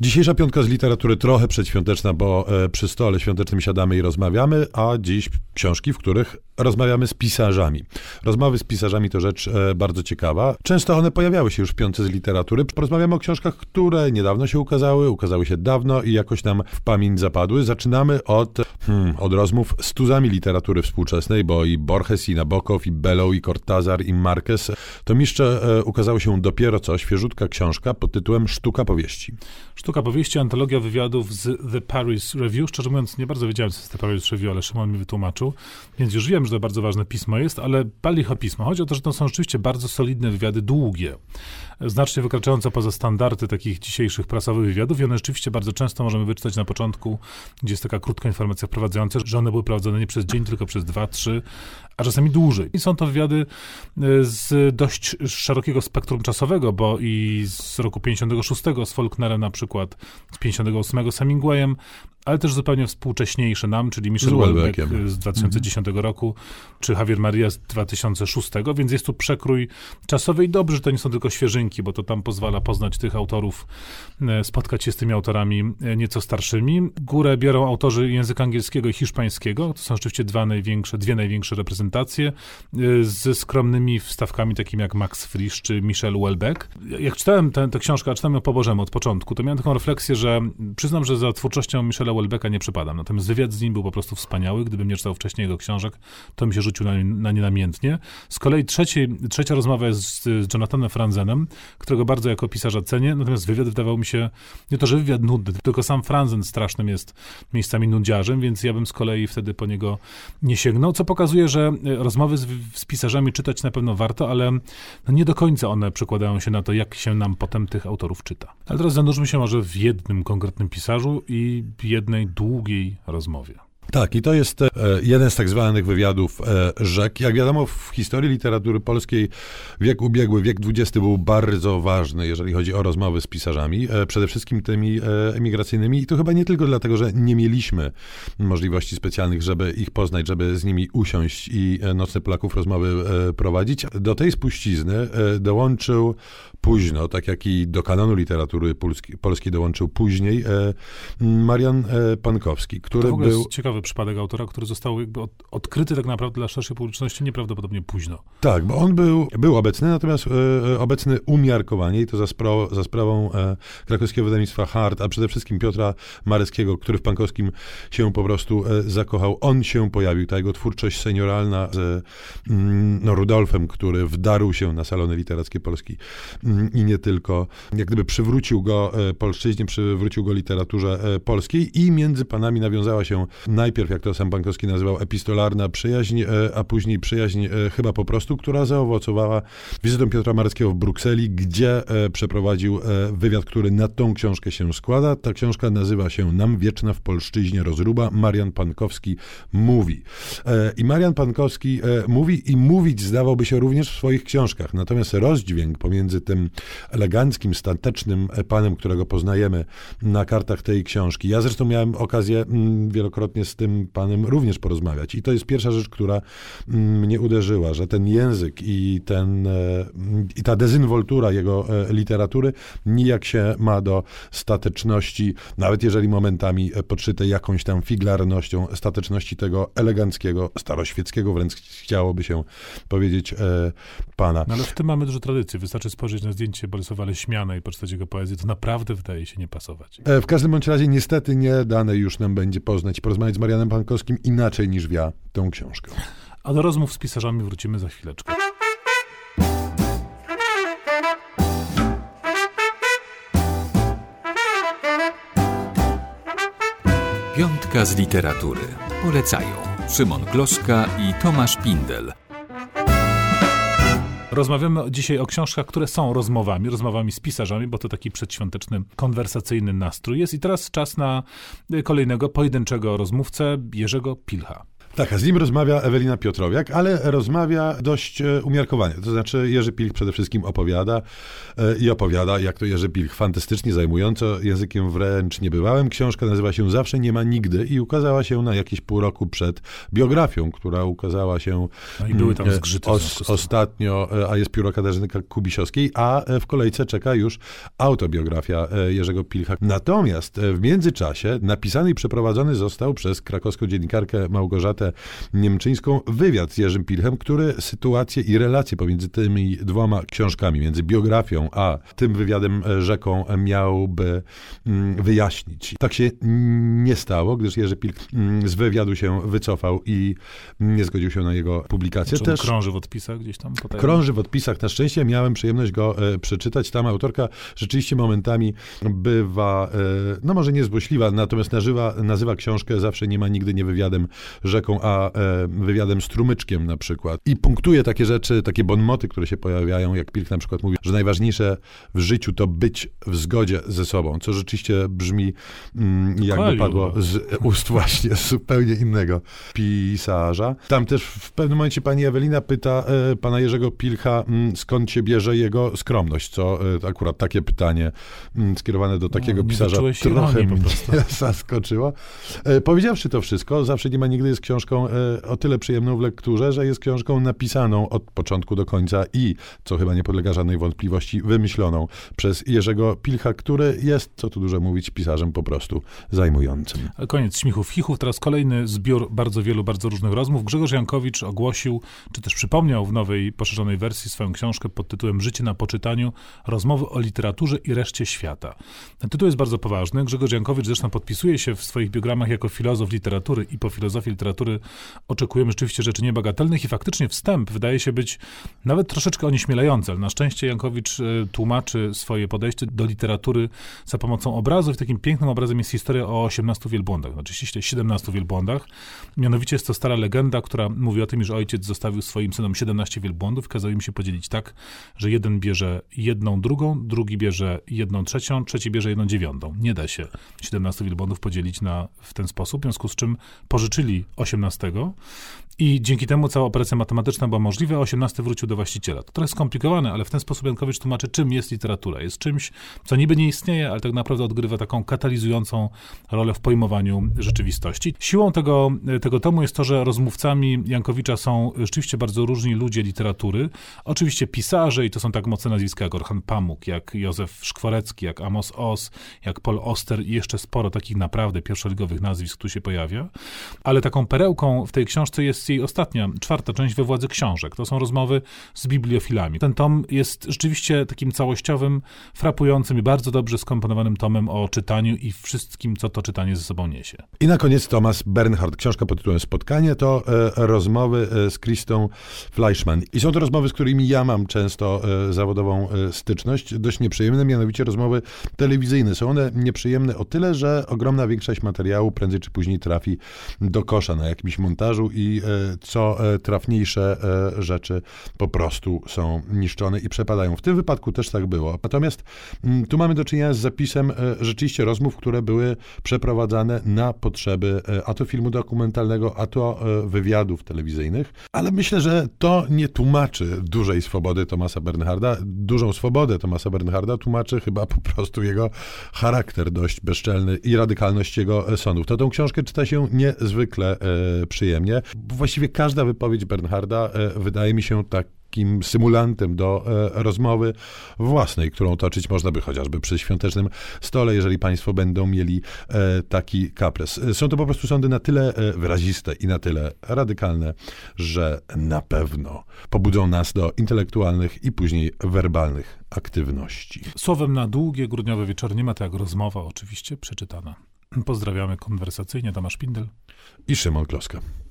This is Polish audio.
Dzisiejsza piątka z literatury trochę przedświąteczna, bo e, przy stole świątecznym siadamy i rozmawiamy, a dziś książki, w których rozmawiamy z pisarzami. Rozmowy z pisarzami to rzecz e, bardzo ciekawa. Często one pojawiały się już w piątce z literatury. Porozmawiamy o książkach, które niedawno się ukazały, ukazały się dawno i jakoś nam w pamięć zapadły. Zaczynamy od, hmm, od rozmów z tuzami literatury współczesnej, bo i Borges, i Nabokow, i Bellow, i Cortázar, i Marquez. To miszcze e, ukazało się dopiero co, świeżutka książka pod tytułem Sztuka powieści. Sztuka powieści, antologia wywiadów z The Paris Review. Szczerze mówiąc, nie bardzo wiedziałem, co jest The Paris Review, ale Szymon mi wytłumaczył, więc już wiem, że to bardzo ważne pismo jest, ale pali o pismo. Chodzi o to, że to są rzeczywiście bardzo solidne wywiady, długie znacznie wykraczające poza standardy takich dzisiejszych prasowych wywiadów i one rzeczywiście bardzo często możemy wyczytać na początku, gdzie jest taka krótka informacja wprowadzająca, że one były prowadzone nie przez dzień, tylko przez dwa, trzy, a czasami dłużej. I są to wywiady e, z dość szerokiego spektrum czasowego, bo i z roku 56 z Faulknerem na przykład, z 58 z Hemingwayem, ale też zupełnie współcześniejsze nam, czyli Michel Houellebecq z 2010 mhm. roku, czy Javier Maria z 2006, więc jest tu przekrój czasowy i dobrze, że to nie są tylko świeżynki, bo to tam pozwala poznać tych autorów, e, spotkać się z tymi autorami e, nieco starszymi. Górę biorą autorzy języka angielskiego i hiszpańskiego, to są rzeczywiście dwa największe, dwie największe reprezentacje, e, ze skromnymi wstawkami takimi jak Max Frisch czy Michel Houellebecq. Jak czytałem tę książkę, a czytałem ją po Bożemu od początku, to miałem taką refleksję, że przyznam, że za twórczością Michela Welbecka nie przepadam. Natomiast wywiad z nim był po prostu wspaniały. Gdybym nie czytał wcześniej jego książek, to mi się rzucił na, na nie namiętnie. Z kolei trzeci, trzecia rozmowa jest z, Jonathanem Franzenem, którego bardzo jako pisarza cenię. Natomiast wywiad wydawał mi się, nie to, że wywiad nudny, tylko sam Franzen strasznym jest miejscami nudziarzem, więc ja bym z kolei wtedy po niego nie sięgnął, co pokazuje, że e, rozmowy z, z pisarzami czytać na pewno warto, ale no nie do końca one przekładają się na to, jak się nam potem tych autorów czyta. Ale teraz zanurzmy się może w jednym konkretnym pisarzu i jednej długiej rozmowie. Tak, i to jest e, jeden z tak zwanych wywiadów e, rzek. Jak wiadomo, w historii literatury polskiej wiek ubiegły, wiek XX był bardzo ważny, jeżeli chodzi o rozmowy z pisarzami, e, przede wszystkim tymi emigracyjnymi. I to chyba nie tylko dlatego, że nie mieliśmy możliwości specjalnych, żeby ich poznać, żeby z nimi usiąść i nocne Polaków rozmowy prowadzić. Do tej spuścizny dołączył późno, tak jak i do kanonu literatury polskiej dołączył później Marian Pankowski, który był... ciekawy przypadek autora, który został jakby od, odkryty tak naprawdę dla szerszej publiczności nieprawdopodobnie późno. Tak, bo on był, był obecny, natomiast e, e obecny umiarkowanie i to za, spro, za sprawą e, krakowskiego wydawnictwa Hart, a przede wszystkim Piotra Mareckiego, który w Pankowskim się po prostu e, zakochał. On się pojawił, ta jego twórczość senioralna z mm, no, Rudolfem, który wdarł się na salony literackie Polski mm, i nie tylko. Jak gdyby przywrócił go e, polszczyźnie, przywrócił go literaturze e, polskiej i między panami nawiązała się najpierw, jak to sam Bankowski nazywał, epistolarna przyjaźń, e, a później przyjaźń e, chyba po prostu, która zaowocowała wizytą Piotra Mareckiego w Brukseli, gdzie e, przeprowadził wywiad, który na tą książkę się składa. Ta książka nazywa się Nam wieczna w polszczyźnie rozruba. Marian Pankowski mówi. I Marian Pankowski mówi i mówić zdawałby się również w swoich książkach. Natomiast rozdźwięk pomiędzy tym eleganckim, statecznym panem, którego poznajemy na kartach tej książki. Ja zresztą miałem okazję mm, wielokrotnie z z tym panem również porozmawiać. I to jest pierwsza rzecz, która mm, mnie uderzyła, że ten język i, ten, e, i ta dezynwoltura jego e, literatury nijak się ma do stateczności, nawet jeżeli momentami e, podszyte jakąś tam figlarnością, stateczności tego eleganckiego, staroświeckiego wręcz chciałoby się powiedzieć pana. No ale w tym mamy dużo tradycji. Wystarczy spojrzeć na zdjęcie Bolesława Leśmiana i poczytać jego poezję. To naprawdę wydaje się nie pasować. W każdym bądź razie niestety nie dane już nam będzie poznać i porozmawiać z Marianem Pankowskim inaczej niż ja tę książkę. A do rozmów z pisarzami wrócimy za chwileczkę. Piątka z literatury. Polecają Szymon Gloszka i Tomasz Pindel. Rozmawiamy dzisiaj o książkach, które są rozmowami, rozmowami z pisarzami, bo to taki przedświąteczny, konwersacyjny nastrój jest. I teraz czas na kolejnego pojedynczego rozmówcę, Jerzego Pilcha. Tak, a z nim rozmawia Ewelina Piotrowiak, ale rozmawia dość e, umiarkowanie. To znaczy Jerzy Pilch przede wszystkim opowiada e, i opowiada, jak to Jerzy Pilch fantastycznie, zajmująco, językiem wręcz niebywałym. Książka nazywa się Zawsze nie ma nigdy i ukazała się na jakieś pół roku przed biografią, która ukazała się No i były tam mm, zgrzyty w os, ostatnio, e, a jest pióro Katarzyny Kubisiowskiej, a e, w kolejce czeka już autobiografia e, Jerzego Pilcha. Natomiast e, w międzyczasie napisany i przeprowadzony został przez krakowską dziennikarkę Małgorzatę Niemczyńską wywiad z Jerzym Pilchem, który sytuację i relacje pomiędzy tymi dwoma książkami, między biografią a tym wywiadem e, rzeką e, miałby mm, wyjaśnić. Tak się nie stało, gdyż Jerzy Pilch mm, z wywiadu się wycofał i nie zgodził się na jego publikację. Czy on krąży w odpisach gdzieś tam? potajemnie? Krąży w odpisach. Na szczęście miałem przyjemność go e, przeczytać. Tam autorka rzeczywiście momentami bywa, no może niezłośliwa, natomiast nazywa, nazywa książkę zawsze nie ma nigdy nie wywiadem rzeką, a e, wywiadem strumyczkiem na przykład. I punktuje takie rzeczy, takie bonmoty, które się pojawiają, jak Pilk na przykład mówi, że najważniejsze w życiu to być w zgodzie ze sobą, co rzeczywiście brzmi mm, jakby Koelio padło z ust właśnie z zupełnie innego pisarza. Tam też w pewnym momencie pani Ewelina pyta e, pana Jerzego Pilcha, mm, skąd się bierze jego skromność, co e, akurat takie pytanie mm, skierowane do takiego nie pisarza trochę mnie prostu. zaskoczyło. E, powiedziawszy to wszystko, zawsze nie ma nigdy jest książką e, o tyle przyjemną w lekturze, że jest książką napisaną od początku do końca i, co chyba nie podlega żadnej wątpliwości, wymyśloną przez Jerzego Pilcha, który jest, co tu dużo mówić, pisarzem po prostu zajmującym. Koniec śmichów, chichów. Teraz kolejny zbiór bardzo wielu, bardzo różnych rozmów. Grzegorz Jankowicz ogłosił, czy też przypomniał w nowej, poszerzonej wersji swoją książkę pod tytułem Życie na poczytaniu. Rozmowy o literaturze i reszcie świata. Ten tytuł jest bardzo poważny. Grzegorz Jankowicz zresztą podpisuje się w swoich biogramach jako filozof literatury i po filozofii literatury oczekujemy rzeczywiście rzeczy niebagatelnych i faktycznie wstęp wydaje się być nawet troszeczkę onieśmielający, ale na szczęście Jankowicz e, tłumaczy swoje podejście do literatury za pomocą obrazów. Takim pięknym obrazem jest historia o 18 wielbłądach, znaczy ściśle 17 wielbłądach. Mianowicie jest to stara legenda, która mówi o tym, iż ojciec zostawił swoim synom 17 wielbłądów, kazał im się podzielić tak, że jeden bierze jedną drugą, drugi bierze jedną trzecią, trzeci bierze jedną dziewiątą. Nie da się 17 wielbłądów podzielić na, w ten sposób, w związku z czym pożyczyli 18 XVII i dzięki temu cała operacja matematyczna była możliwa, a 18 wrócił do właściciela. To trochę skomplikowane, ale w ten sposób Jankowicz tłumaczy, czym jest literatura. Jest czymś, co niby nie istnieje, ale tak naprawdę odgrywa taką katalizującą rolę w pojmowaniu rzeczywistości. Siłą tego, tego tomu jest to, że rozmówcami Jankowicza są rzeczywiście bardzo różni ludzie literatury. Oczywiście pisarze, i to są tak mocne nazwiska jak Orhan Pamuk, jak Józef Szkworecki, jak Amos Oz, jak Paul Oster i jeszcze sporo takich naprawdę pierwszoligowych nazwisk tu się pojawia. Ale taką perełką w tej książce jest jej ostatnia, czwarta część we władzy książek. To są rozmowy z bibliofilami. Ten tom jest rzeczywiście takim całościowym, frapującym i bardzo dobrze skomponowanym tomem o czytaniu i wszystkim, co to czytanie ze sobą niesie. I na koniec Thomas Bernhard. Książka pod tytułem Spotkanie to e, rozmowy e, z Kristą Fleischmann. I są to rozmowy, z którymi ja mam często e, zawodową e, styczność, dość nieprzyjemne, mianowicie rozmowy telewizyjne. Są one nieprzyjemne o tyle, że ogromna większość materiału prędzej czy później trafi do kosza na jakimś montażu i e, co e, trafniejsze e, rzeczy po prostu są niszczone i przepadają. W tym wypadku też tak było. Natomiast mm, tu mamy do czynienia z zapisem e, rzeczywiście rozmów, które były przeprowadzane na potrzeby a to filmu dokumentalnego, a to wywiadów telewizyjnych. Ale myślę, że to nie tłumaczy dużej swobody Tomasa Bernharda. Dużą swobodę Tomasa Bernharda tłumaczy chyba po prostu jego charakter dość bezczelny i radykalność jego sądów. To tą książkę czyta się niezwykle przyjemnie. Właściwie każda wypowiedź Bernharda e, wydaje mi się tak takim symulantem do e, rozmowy własnej, którą toczyć można by chociażby przy świątecznym stole, jeżeli Państwo będą mieli e, taki kapres. Są to po prostu sądy na tyle wyraziste i na tyle radykalne, że na pewno pobudzą nas do intelektualnych i później werbalnych aktywności. Słowem na długie grudniowe wieczory nie ma to jak rozmowa, oczywiście przeczytana. Pozdrawiamy konwersacyjnie, Tomasz Pindel. I Szymon Kloska.